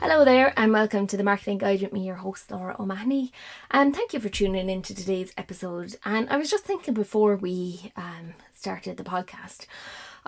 Hello there, and welcome to the Marketing Guide with me, your host Laura O'Mahony. And thank you for tuning in to today's episode. And I was just thinking before we um, started the podcast,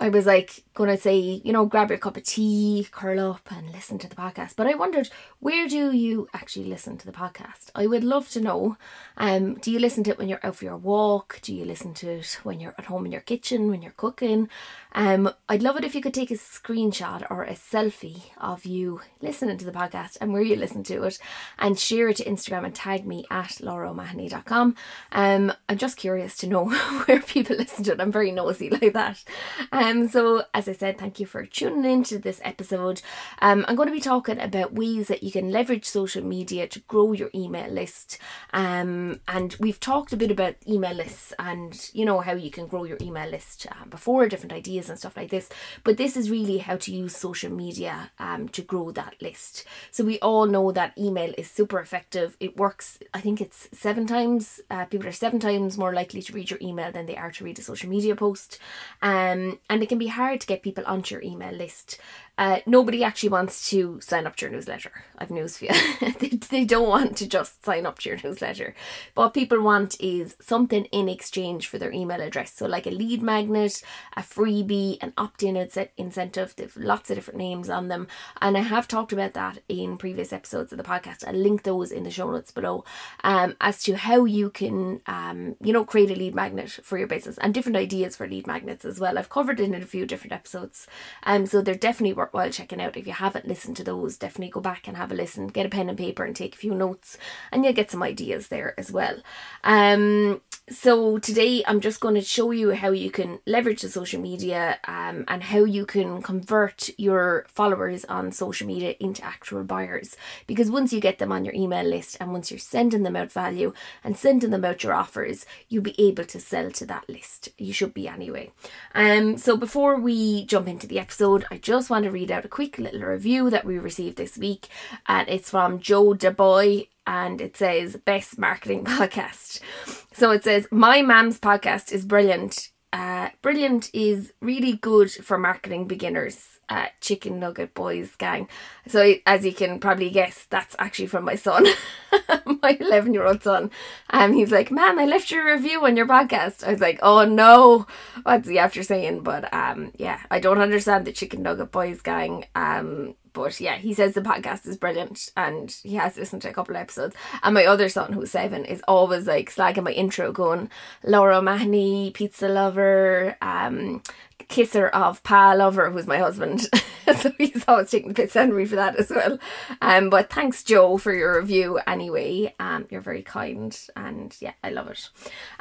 I was like going to say, you know, grab your cup of tea, curl up, and listen to the podcast. But I wondered, where do you actually listen to the podcast? I would love to know. Um, do you listen to it when you're out for your walk? Do you listen to it when you're at home in your kitchen, when you're cooking? Um, I'd love it if you could take a screenshot or a selfie of you listening to the podcast and where you listen to it and share it to Instagram and tag me at lauraomahony.com. Um, I'm just curious to know where people listen to it. I'm very nosy like that. Um, so, as I said, thank you for tuning in to this episode. Um, I'm going to be talking about ways that you can leverage social media to grow your email list. Um, and we've talked a bit about email lists and, you know, how you can grow your email list uh, before, different ideas ideas and stuff like this. But this is really how to use social media um, to grow that list. So we all know that email is super effective. It works, I think it's seven times, uh, people are seven times more likely to read your email than they are to read a social media post. Um, and it can be hard to get people onto your email list. Uh, nobody actually wants to sign up to your newsletter. I've news for you. they, they don't want to just sign up to your newsletter. What people want is something in exchange for their email address. So, like a lead magnet, a freebie, an opt in incentive. They've lots of different names on them. And I have talked about that in previous episodes of the podcast. I'll link those in the show notes below um, as to how you can, um, you know, create a lead magnet for your business and different ideas for lead magnets as well. I've covered it in a few different episodes. Um, so they're definitely worthwhile checking out. If you haven't listened to those, definitely go back and have a listen. Get a pen and paper and take a few notes, and you'll get some ideas there as well. Um, so today I'm just going to show you how you can leverage the social media um, and how you can convert your followers on social media into actual buyers. Because once you get them on your email list and once you're sending them out value and sending them out your offers, you'll be able to sell to that list. You should be anyway. Um, so before we jump into the episode, I just want to read out a quick little review that we received this week, and it's from Joe DeBoy and it says best marketing podcast. So it says my mom's podcast is brilliant. Uh, brilliant is really good for marketing beginners uh, Chicken Nugget Boys gang. So, as you can probably guess, that's actually from my son, my 11 year old son. And um, he's like, "Mom, I left your review on your podcast. I was like, Oh no, what's he after saying? But um, yeah, I don't understand the Chicken Nugget Boys gang. Um, but yeah, he says the podcast is brilliant and he has listened to a couple of episodes. And my other son, who's seven, is always like slagging my intro, going, Laura Mahoney, pizza lover, um, kisser of Pa Lover, who's my husband. so he's always taking the piss out of me for that as well. Um, but thanks, Joe, for your review anyway. Um, you're very kind and yeah, I love it.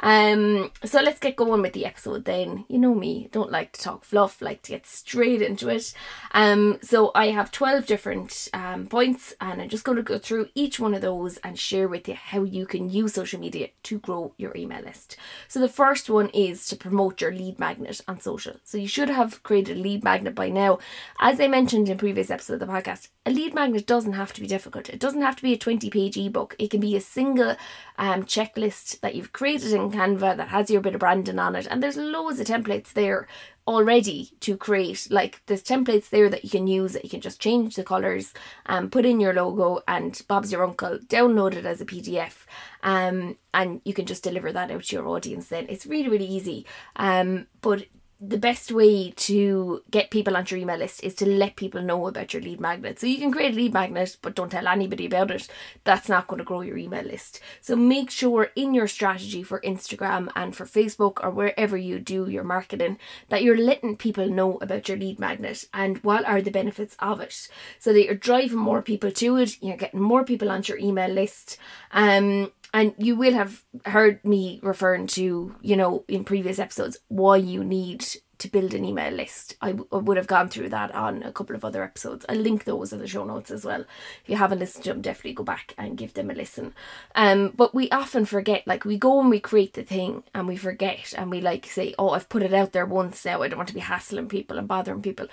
Um, so let's get going with the episode then. You know me, don't like to talk fluff, like to get straight into it. Um, so I have 12 different um, points and I'm just going to go through each one of those and share with you how you can use social media to grow your email list. So the first one is to promote your lead magnet on social. So you should have created a lead magnet by now. As I mentioned in previous episodes of the podcast, a lead magnet doesn't have to be difficult. It doesn't have to be a 20 page ebook. It can be a single um, checklist that you've created in Canva that has your bit of branding on it. And there's loads of templates there already to create like there's templates there that you can use that you can just change the colors and put in your logo and bob's your uncle download it as a pdf um, and you can just deliver that out to your audience then it's really really easy um, but the best way to get people onto your email list is to let people know about your lead magnet. So you can create a lead magnet, but don't tell anybody about it. That's not going to grow your email list. So make sure in your strategy for Instagram and for Facebook or wherever you do your marketing that you're letting people know about your lead magnet and what are the benefits of it. So that you're driving more people to it, you're getting more people onto your email list. Um, and you will have heard me referring to, you know, in previous episodes, why you need to build an email list. I, w- I would have gone through that on a couple of other episodes. I'll link those in the show notes as well. If you haven't listened to them, definitely go back and give them a listen. Um, but we often forget, like we go and we create the thing and we forget and we like say, oh, I've put it out there once now. I don't want to be hassling people and bothering people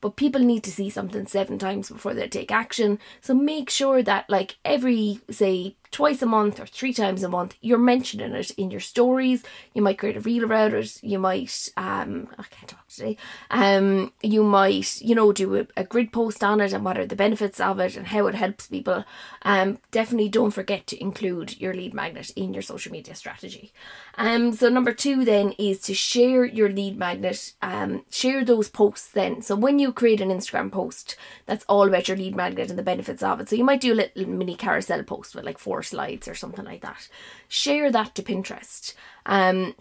but people need to see something seven times before they take action. So make sure that, like, every, say, twice a month or three times a month, you're mentioning it in your stories. You might create a reel around it. You might, um, I can't talk today. Um, you might, you know, do a, a grid post on it and what are the benefits of it and how it helps people. Um, definitely don't forget to include your lead magnet in your social media strategy. Um, so number two then is to share your lead magnet. Um, share those posts then. So when you create an Instagram post, that's all about your lead magnet and the benefits of it. So you might do a little mini carousel post with like four four slides or something like that. Share that to Pinterest. Um,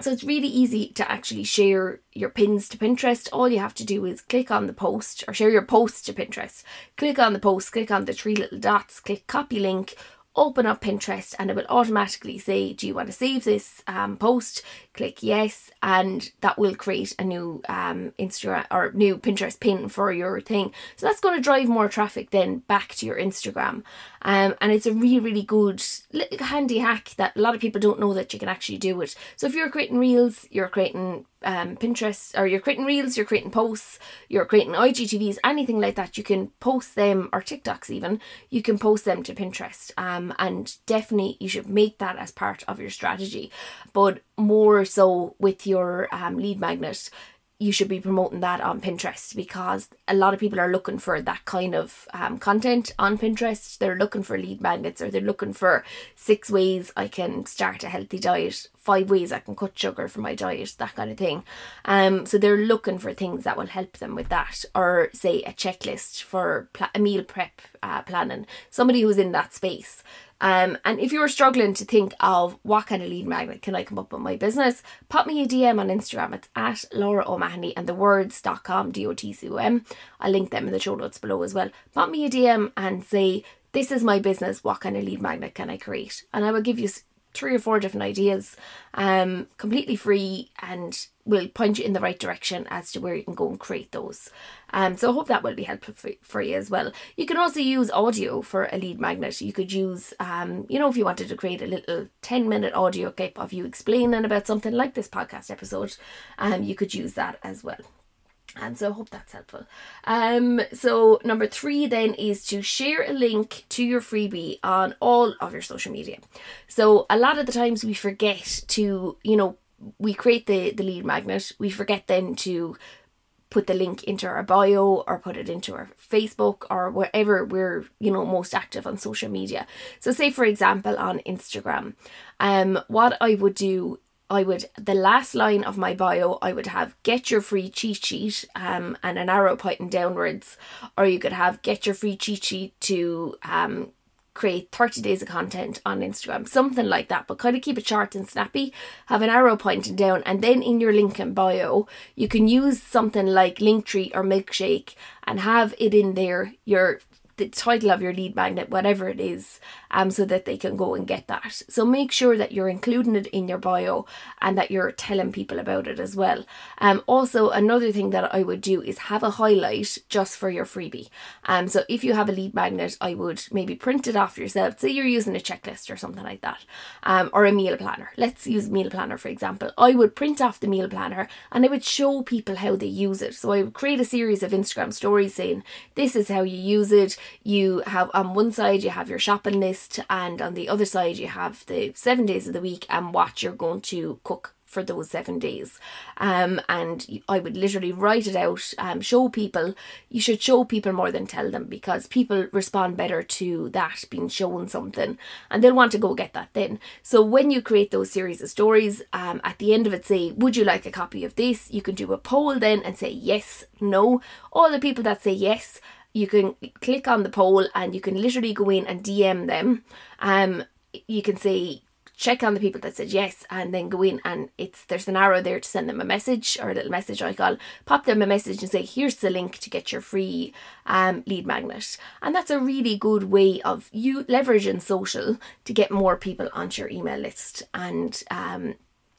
so it's really easy to actually share your pins to Pinterest. All you have to do is click on the post or share your post to Pinterest. Click on the post, click on the three little dots, click copy link, open up Pinterest and it will automatically say, Do you want to save this um, post? Click yes, and that will create a new um, Instagram or new Pinterest pin for your thing. So that's going to drive more traffic then back to your Instagram. Um, and it's a really, really good little handy hack that a lot of people don't know that you can actually do it. So if you're creating reels, you're creating um, Pinterest or you're creating reels, you're creating posts, you're creating IGTVs, anything like that, you can post them or TikToks even, you can post them to Pinterest. Um, and definitely you should make that as part of your strategy. But more so with your um, lead magnet, you should be promoting that on Pinterest because a lot of people are looking for that kind of um, content on Pinterest. They're looking for lead magnets or they're looking for six ways I can start a healthy diet, five ways I can cut sugar from my diet, that kind of thing. Um, so they're looking for things that will help them with that, or say a checklist for pl- a meal prep uh, planning. Somebody who's in that space. Um, and if you're struggling to think of what kind of lead magnet can I come up with my business, pop me a DM on Instagram. It's at Laura O'Mahony and the words.com, D O T C O M. I'll link them in the show notes below as well. Pop me a DM and say, This is my business. What kind of lead magnet can I create? And I will give you three or four different ideas, um, completely free, and will point you in the right direction as to where you can go and create those. Um, so I hope that will be helpful for, for you as well. You can also use audio for a lead magnet. You could use, um, you know, if you wanted to create a little 10 minute audio clip of you explaining about something like this podcast episode, um, you could use that as well. And so I hope that's helpful. Um, so number three then is to share a link to your freebie on all of your social media. So a lot of the times we forget to, you know, we create the, the lead magnet, we forget then to put the link into our bio or put it into our Facebook or wherever we're, you know, most active on social media. So say for example on Instagram, um, what I would do I would the last line of my bio I would have get your free cheat sheet um and an arrow pointing downwards. Or you could have get your free cheat sheet to um create 30 days of content on Instagram something like that but kind of keep it short and snappy. Have an arrow pointing down and then in your link and bio you can use something like Linktree or Milkshake and have it in there your the title of your lead magnet, whatever it is, um, so that they can go and get that. So make sure that you're including it in your bio and that you're telling people about it as well. Um, also, another thing that I would do is have a highlight just for your freebie. Um, so if you have a lead magnet, I would maybe print it off yourself. Say you're using a checklist or something like that, um, or a meal planner. Let's use meal planner for example. I would print off the meal planner and I would show people how they use it. So I would create a series of Instagram stories saying this is how you use it you have on one side you have your shopping list and on the other side you have the seven days of the week and what you're going to cook for those seven days. Um, and I would literally write it out, um, show people. You should show people more than tell them because people respond better to that being shown something and they'll want to go get that then. So when you create those series of stories, um, at the end of it, say, Would you like a copy of this? You can do a poll then and say yes, no. All the people that say yes, you can click on the poll and you can literally go in and DM them. Um, you can say check on the people that said yes and then go in and it's there's an arrow there to send them a message or a little message icon pop them a message and say here's the link to get your free um, lead magnet and that's a really good way of you leveraging social to get more people onto your email list and um,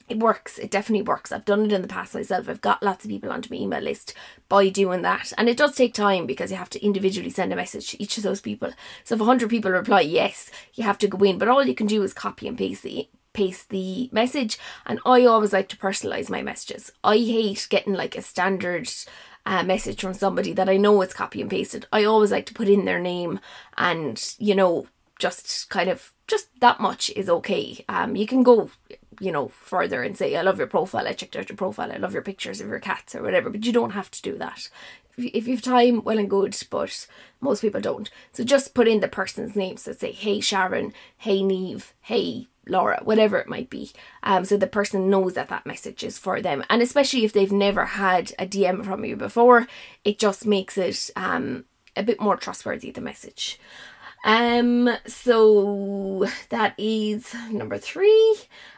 it works. It definitely works. I've done it in the past myself. I've got lots of people onto my email list by doing that. And it does take time because you have to individually send a message to each of those people. So if 100 people reply yes, you have to go in. But all you can do is copy and paste the paste the message and I always like to personalize my messages. I hate getting like a standard uh, message from somebody that I know it's copy and pasted. I always like to put in their name and you know just kind of just that much is okay. Um, you can go you know further and say I love your profile. I checked out your profile. I love your pictures of your cats or whatever. But you don't have to do that. If you have time, well and good, but most people don't. So just put in the person's name. So say, hey Sharon, hey Neve, hey Laura, whatever it might be. Um, so the person knows that that message is for them. And especially if they've never had a DM from you before, it just makes it um, a bit more trustworthy, the message. Um, so that is number three.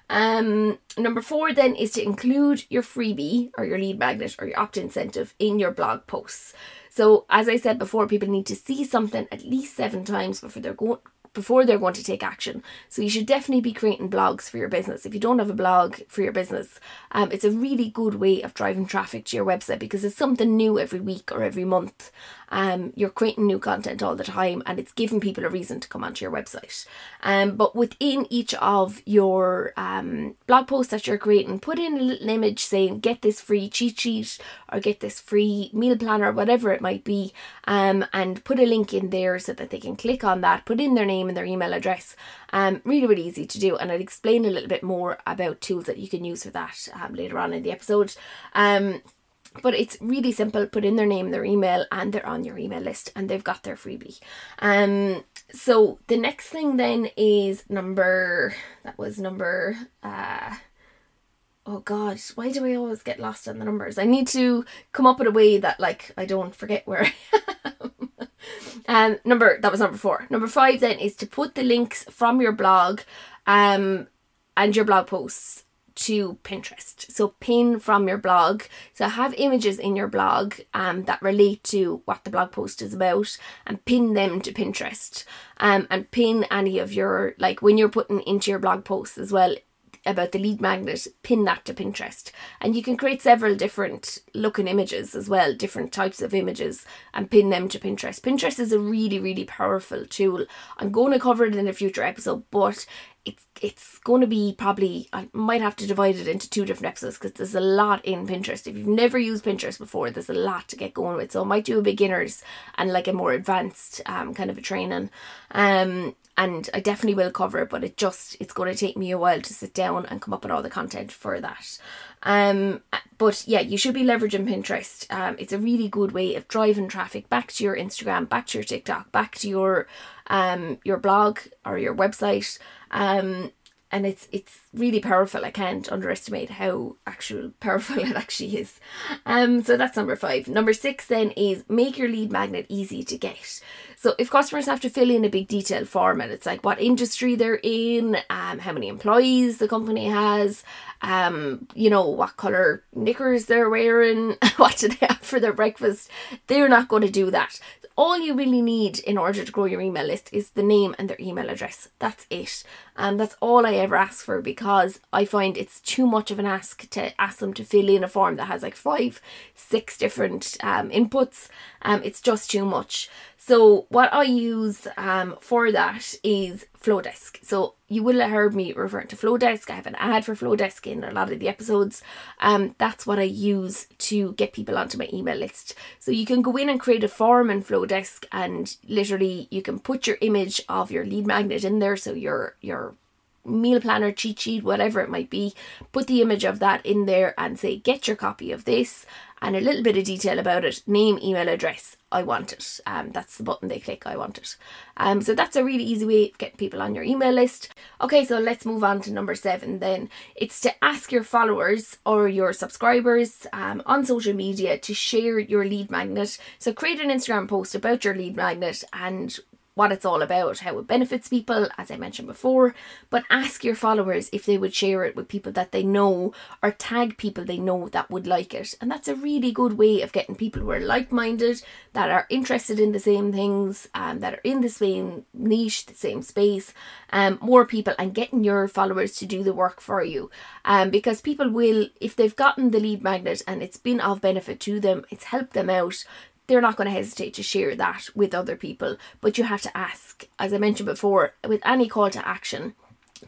Um, number four then is to include your freebie or your lead magnet or your opt incentive in your blog posts. So as I said before, people need to see something at least seven times before they're going before they're going to take action. So you should definitely be creating blogs for your business. If you don't have a blog for your business, um, it's a really good way of driving traffic to your website because it's something new every week or every month. Um, you're creating new content all the time and it's giving people a reason to come onto your website. Um, but within each of your um, blog posts that you're creating, put in a little image saying, get this free cheat sheet or get this free meal planner, whatever it might be, um, and put a link in there so that they can click on that, put in their name and their email address. Um, really, really easy to do. And I'll explain a little bit more about tools that you can use for that um, later on in the episode. Um, but it's really simple. Put in their name, their email, and they're on your email list, and they've got their freebie. Um, so the next thing then is number. That was number. Uh, oh God, why do I always get lost on the numbers? I need to come up with a way that like I don't forget where I am. um, number that was number four. Number five then is to put the links from your blog, um, and your blog posts to Pinterest. So pin from your blog. So have images in your blog um, that relate to what the blog post is about and pin them to Pinterest. Um, and pin any of your like when you're putting into your blog posts as well about the lead magnet, pin that to Pinterest. And you can create several different looking images as well, different types of images, and pin them to Pinterest. Pinterest is a really, really powerful tool. I'm going to cover it in a future episode, but it's it's going to be probably I might have to divide it into two different episodes because there's a lot in Pinterest. If you've never used Pinterest before, there's a lot to get going with. So I might do a beginners and like a more advanced um kind of a training. Um and I definitely will cover it, but it just it's going to take me a while to sit down and come up with all the content for that. Um, but yeah, you should be leveraging Pinterest. Um, it's a really good way of driving traffic back to your Instagram, back to your TikTok, back to your um your blog or your website. Um, and it's it's really powerful. I can't underestimate how actual powerful it actually is. Um, so that's number five. Number six then is make your lead magnet easy to get. So if customers have to fill in a big detailed form and it's like what industry they're in, um, how many employees the company has, um, you know, what colour knickers they're wearing, what do they have for their breakfast, they're not going to do that. All you really need in order to grow your email list is the name and their email address. That's it. And that's all I ever ask for because I find it's too much of an ask to ask them to fill in a form that has like five, six different um, inputs. Um, it's just too much. So what I use um, for that is Flodesk. So you will have heard me referring to Flodesk. I have an ad for Flodesk in a lot of the episodes. Um, that's what I use to get people onto my email list. So you can go in and create a form in Flodesk, and literally you can put your image of your lead magnet in there. So your your meal planner, cheat sheet, whatever it might be, put the image of that in there and say, get your copy of this and a little bit of detail about it name, email address. I want it. Um, that's the button they click. I want it. Um, so that's a really easy way of getting people on your email list. Okay, so let's move on to number seven then. It's to ask your followers or your subscribers um, on social media to share your lead magnet. So create an Instagram post about your lead magnet and what it's all about, how it benefits people, as I mentioned before. But ask your followers if they would share it with people that they know or tag people they know that would like it. And that's a really good way of getting people who are like minded, that are interested in the same things, um, that are in the same niche, the same space, um, more people, and getting your followers to do the work for you. Um, because people will, if they've gotten the lead magnet and it's been of benefit to them, it's helped them out they're not going to hesitate to share that with other people. But you have to ask, as I mentioned before, with any call to action,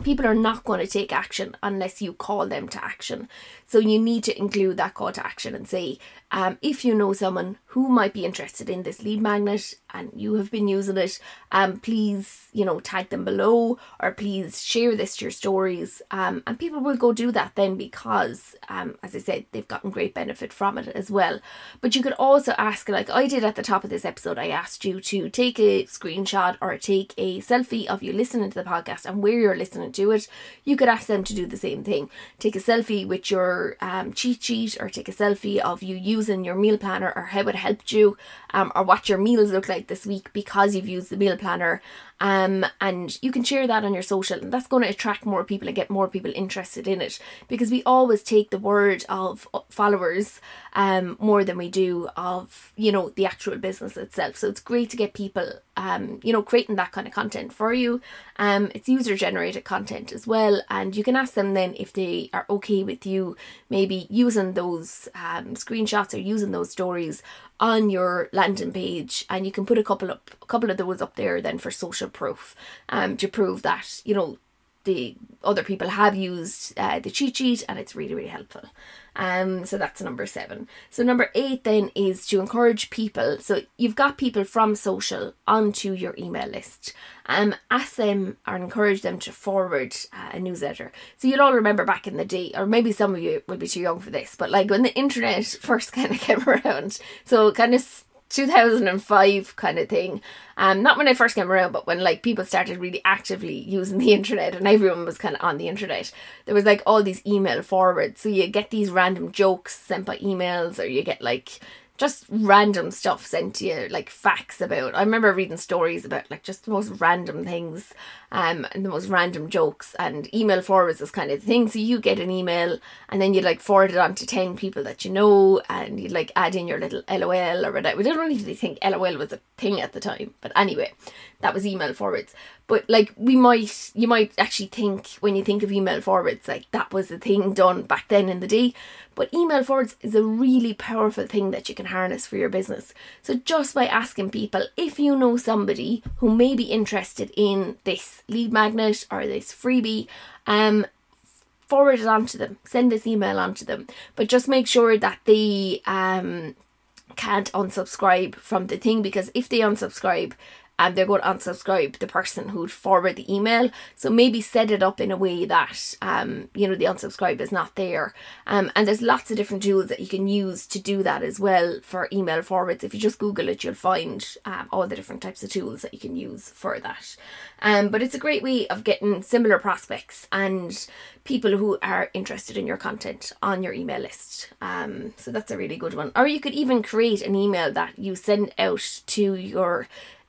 people are not going to take action unless you call them to action. So you need to include that call to action and say, um, if you know someone who might be interested in this lead magnet and you have been using it, um, please, you know, tag them below or please share this to your stories. Um, and people will go do that then because, um, as I said, they've gotten great benefit from it as well. But you could also ask, like I did at the top of this episode, I asked you to take a screenshot or take a selfie of you listening to the podcast and where you're listening to it. You could ask them to do the same thing. Take a selfie with your um, cheat sheet or take a selfie of you using your meal planner or how it helped you um, or what your meals look like this week because you've used the meal planner um, and you can share that on your social and that's going to attract more people and get more people interested in it. Because we always take the word of followers um, more than we do of you know the actual business itself. So it's great to get people um, you know creating that kind of content for you. Um, it's user generated content as well and you can ask them then if they are okay with you maybe using those um, screenshots or using those stories on your landing page and you can put a couple up a couple of those up there then for social proof um to prove that you know the other people have used uh, the cheat sheet and it's really really helpful. Um so that's number seven. So number eight then is to encourage people. So you've got people from social onto your email list. Um ask them or encourage them to forward uh, a newsletter. So you'll all remember back in the day or maybe some of you will be too young for this but like when the internet first kind of came around. So kind of 2005 kind of thing. Um, not when I first came around, but when like people started really actively using the internet and everyone was kind of on the internet. There was like all these email forwards, so you get these random jokes sent by emails, or you get like just random stuff sent to you, like facts about. I remember reading stories about like just the most random things, um, and the most random jokes. And email forwards this kind of thing. So you get an email, and then you like forward it on to ten people that you know, and you like add in your little LOL or whatever. We didn't really think LOL was a thing at the time, but anyway, that was email forwards. But like we might, you might actually think when you think of email forwards, like that was the thing done back then in the day. But email forwards is a really powerful thing that you can harness for your business. So just by asking people if you know somebody who may be interested in this lead magnet or this freebie, um, forward it on to them. Send this email on to them. But just make sure that they um can't unsubscribe from the thing because if they unsubscribe, and they're going to unsubscribe the person who'd forward the email. So maybe set it up in a way that um, you know the unsubscribe is not there. Um, and there's lots of different tools that you can use to do that as well for email forwards. If you just Google it, you'll find um, all the different types of tools that you can use for that. Um, but it's a great way of getting similar prospects and people who are interested in your content on your email list. Um, so that's a really good one. Or you could even create an email that you send out to your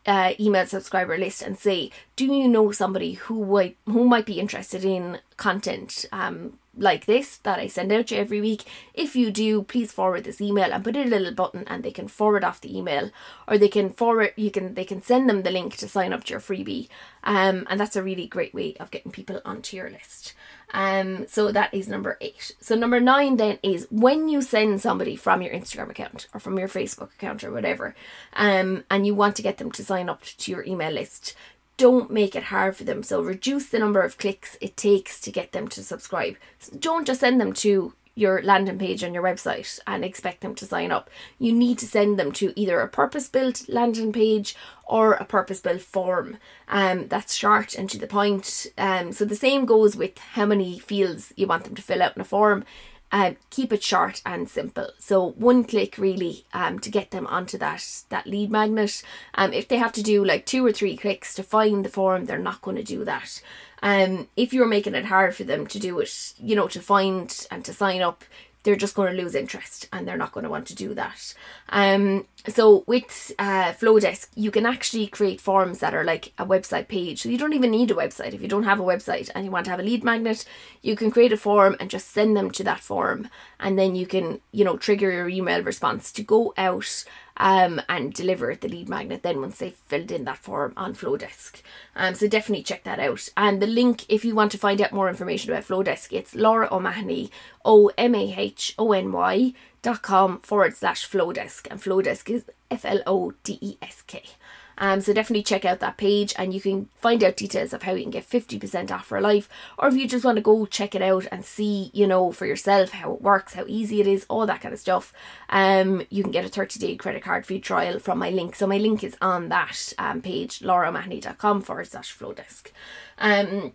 uh, email subscriber list and say, do you know somebody who might who might be interested in content um, like this that I send out to you every week? If you do, please forward this email and put a little button, and they can forward off the email, or they can forward you can they can send them the link to sign up to your freebie, um, and that's a really great way of getting people onto your list. Um, so that is number eight. So number nine then is when you send somebody from your Instagram account or from your Facebook account or whatever, um, and you want to get them to sign up to your email list, don't make it hard for them. So reduce the number of clicks it takes to get them to subscribe. So don't just send them to your landing page on your website and expect them to sign up. You need to send them to either a purpose built landing page or a purpose built form um, that's short and to the point. Um, so the same goes with how many fields you want them to fill out in a form. Uh, keep it short and simple. So one click really um, to get them onto that that lead magnet. Um, if they have to do like two or three clicks to find the form, they're not going to do that. Um, if you're making it hard for them to do it, you know, to find and to sign up, they're just going to lose interest and they're not going to want to do that. Um, so with uh, Flodesk, you can actually create forms that are like a website page. So you don't even need a website. If you don't have a website and you want to have a lead magnet, you can create a form and just send them to that form, and then you can, you know, trigger your email response to go out um, and deliver the lead magnet then once they've filled in that form on Flodesk. Um, so definitely check that out. And the link, if you want to find out more information about Flodesk, it's Laura O'Mahony, O M A H O N Y dot com forward slash Flodesk. And Flodesk is F L O D E S K. Um, so definitely check out that page and you can find out details of how you can get 50% off for life. Or if you just want to go check it out and see, you know, for yourself how it works, how easy it is, all that kind of stuff, um, you can get a 30 day credit card free trial from my link. So my link is on that um, page, lauramahony.com forward slash flodesk. Um,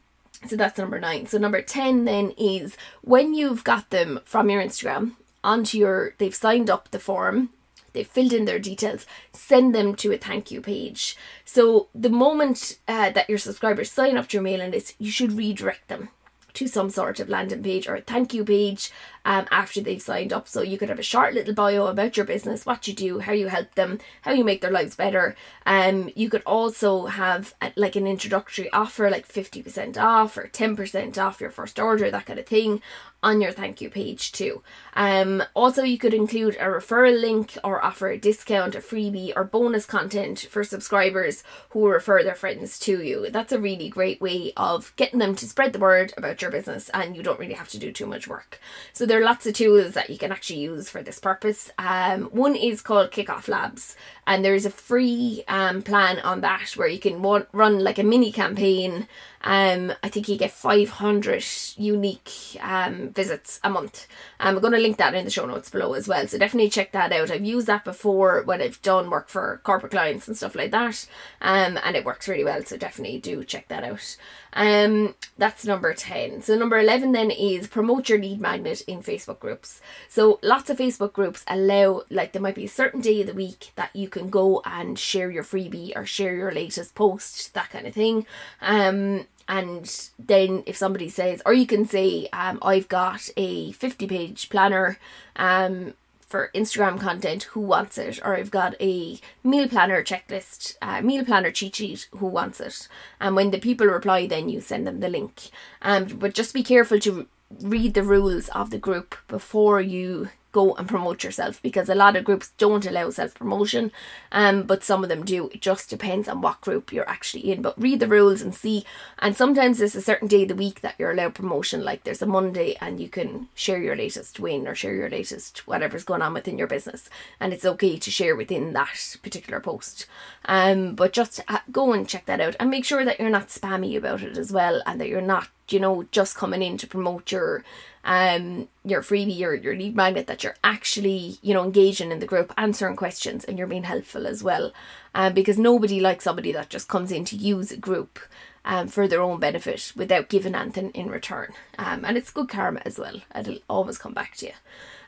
so that's number nine. So number 10 then is when you've got them from your Instagram onto your, they've signed up the form they've filled in their details, send them to a thank you page. So the moment uh, that your subscribers sign up to your mailing list, you should redirect them to some sort of landing page or a thank you page um, after they've signed up. So you could have a short little bio about your business, what you do, how you help them, how you make their lives better. Um, you could also have a, like an introductory offer, like 50% off or 10% off your first order, that kind of thing on your thank you page too. Um, also, you could include a referral link or offer a discount, a freebie, or bonus content for subscribers who refer their friends to you. That's a really great way of getting them to spread the word about your business, and you don't really have to do too much work. So, there are lots of tools that you can actually use for this purpose. Um, one is called Kickoff Labs, and there's a free um, plan on that where you can run like a mini campaign um, I think you get 500 unique um, visits a month. Um, I'm going to link that in the show notes below as well. So definitely check that out. I've used that before when I've done work for corporate clients and stuff like that. Um, and it works really well. So definitely do check that out. Um, that's number 10. So number 11 then is promote your lead magnet in Facebook groups. So lots of Facebook groups allow, like there might be a certain day of the week that you can go and share your freebie or share your latest post, that kind of thing. Um, and then if somebody says or you can say um, i've got a 50 page planner um, for instagram content. Who wants it? Or i've got a meal planner checklist uh, meal planner cheat sheet. Who wants it? And when the people reply then you send them the link. Um, but just be careful to read the rules of the group before you go and promote yourself because a lot of groups don't allow self promotion, um, but some of them do. It just depends on what group you're actually in. But read the rules and see. And sometimes there's a certain day of the week that you're allowed promotion, like there's a Monday and you can share your latest win or share your latest whatever's going on within your business, and it's okay to share within that particular post. Um, but just go and check that out and make sure that you're not spammy about it as well, and that you're not you know just coming in to promote your um your freebie your your lead magnet that you're actually you know engaging in the group answering questions and you're being helpful as well. Um, because nobody likes somebody that just comes in to use a group um, for their own benefit without giving anything in return. Um, and it's good karma as well. It'll always come back to you.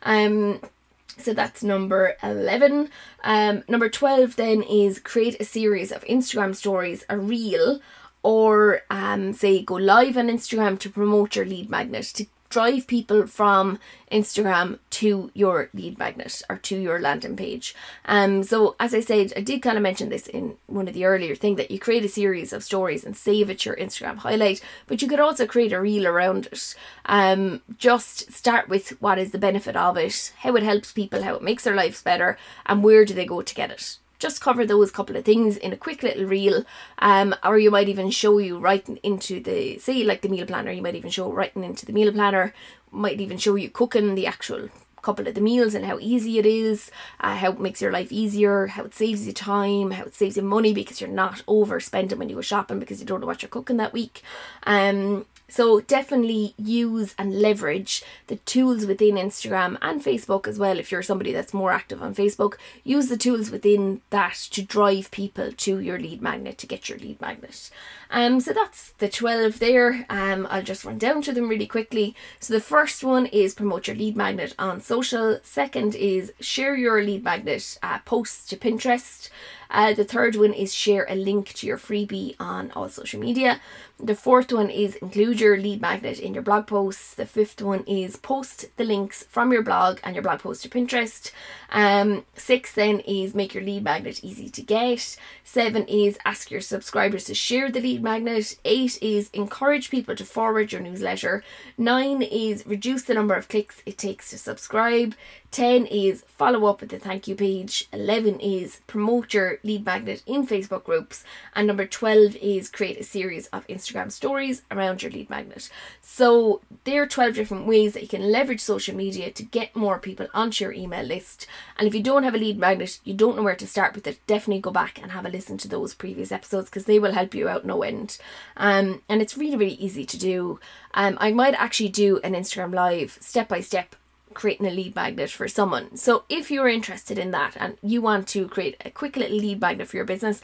Um so that's number 11. Um, number 12 then is create a series of Instagram stories, a reel, or um, say go live on Instagram to promote your lead magnet to drive people from Instagram to your lead magnet or to your landing page. Um, so as I said, I did kind of mention this in one of the earlier thing that you create a series of stories and save it your Instagram highlight, but you could also create a reel around it. Um, just start with what is the benefit of it, how it helps people, how it makes their lives better, and where do they go to get it just cover those couple of things in a quick little reel um or you might even show you writing into the say like the meal planner you might even show writing into the meal planner might even show you cooking the actual couple of the meals and how easy it is, uh, how it makes your life easier, how it saves you time, how it saves you money because you're not overspending when you go shopping because you don't know what you're cooking that week. Um, so definitely use and leverage the tools within Instagram and Facebook as well. If you're somebody that's more active on Facebook, use the tools within that to drive people to your lead magnet to get your lead magnet. Um, so that's the 12 there. Um, I'll just run down to them really quickly. So the first one is promote your lead magnet on social. Second is share your lead magnet uh, posts to Pinterest. Uh, the third one is share a link to your freebie on all social media. The fourth one is include your lead magnet in your blog posts. The fifth one is post the links from your blog and your blog post to Pinterest. Um, six then is make your lead magnet easy to get. Seven is ask your subscribers to share the lead magnet. Eight is encourage people to forward your newsletter. Nine is reduce the number of clicks it takes to subscribe. 10 is follow up with the thank you page. 11 is promote your lead magnet in Facebook groups. And number 12 is create a series of Instagram stories around your lead magnet. So there are 12 different ways that you can leverage social media to get more people onto your email list. And if you don't have a lead magnet, you don't know where to start with it, definitely go back and have a listen to those previous episodes because they will help you out no end. Um, and it's really, really easy to do. Um, I might actually do an Instagram live step by step creating a lead magnet for someone. So if you're interested in that and you want to create a quick little lead magnet for your business,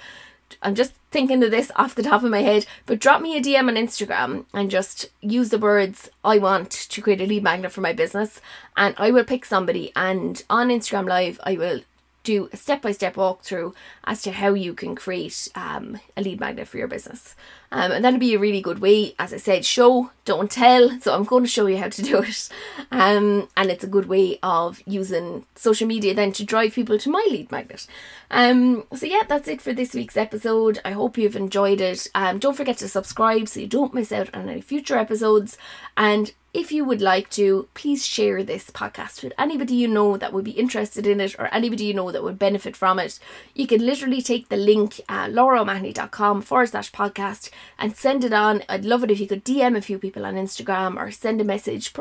I'm just thinking of this off the top of my head, but drop me a DM on Instagram and just use the words I want to create a lead magnet for my business and I will pick somebody and on Instagram live I will do a step by step walkthrough as to how you can create um, a lead magnet for your business. Um, and that'll be a really good way, as I said, show, don't tell. So I'm going to show you how to do it. Um, and it's a good way of using social media then to drive people to my lead magnet. Um, so yeah, that's it for this week's episode. I hope you've enjoyed it. Um, don't forget to subscribe so you don't miss out on any future episodes. And if you would like to, please share this podcast with anybody you know that would be interested in it or anybody you know that would benefit from it. You can literally take the link at lauraomahony.com forward slash podcast and send it on. I'd love it if you could DM a few people on Instagram or send a message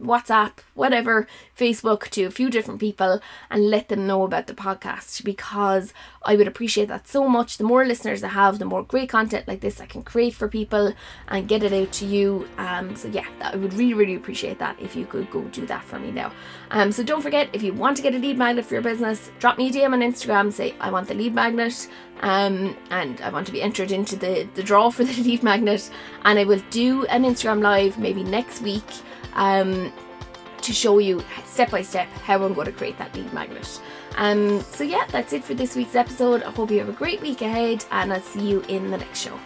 WhatsApp, whatever, Facebook to a few different people and let them know about the podcast because I would appreciate that so much. The more listeners I have, the more great content like this I can create for people and get it out to you. Um, so yeah, I would really, really appreciate that if you could go do that for me now. Um, so don't forget if you want to get a lead magnet for your business, drop me a DM on Instagram. Say I want the lead magnet. Um, and I want to be entered into the, the draw for the lead magnet. And I will do an Instagram live maybe next week um, to show you step by step how I'm going to create that lead magnet. Um, so yeah, that's it for this week's episode. I hope you have a great week ahead, and I'll see you in the next show.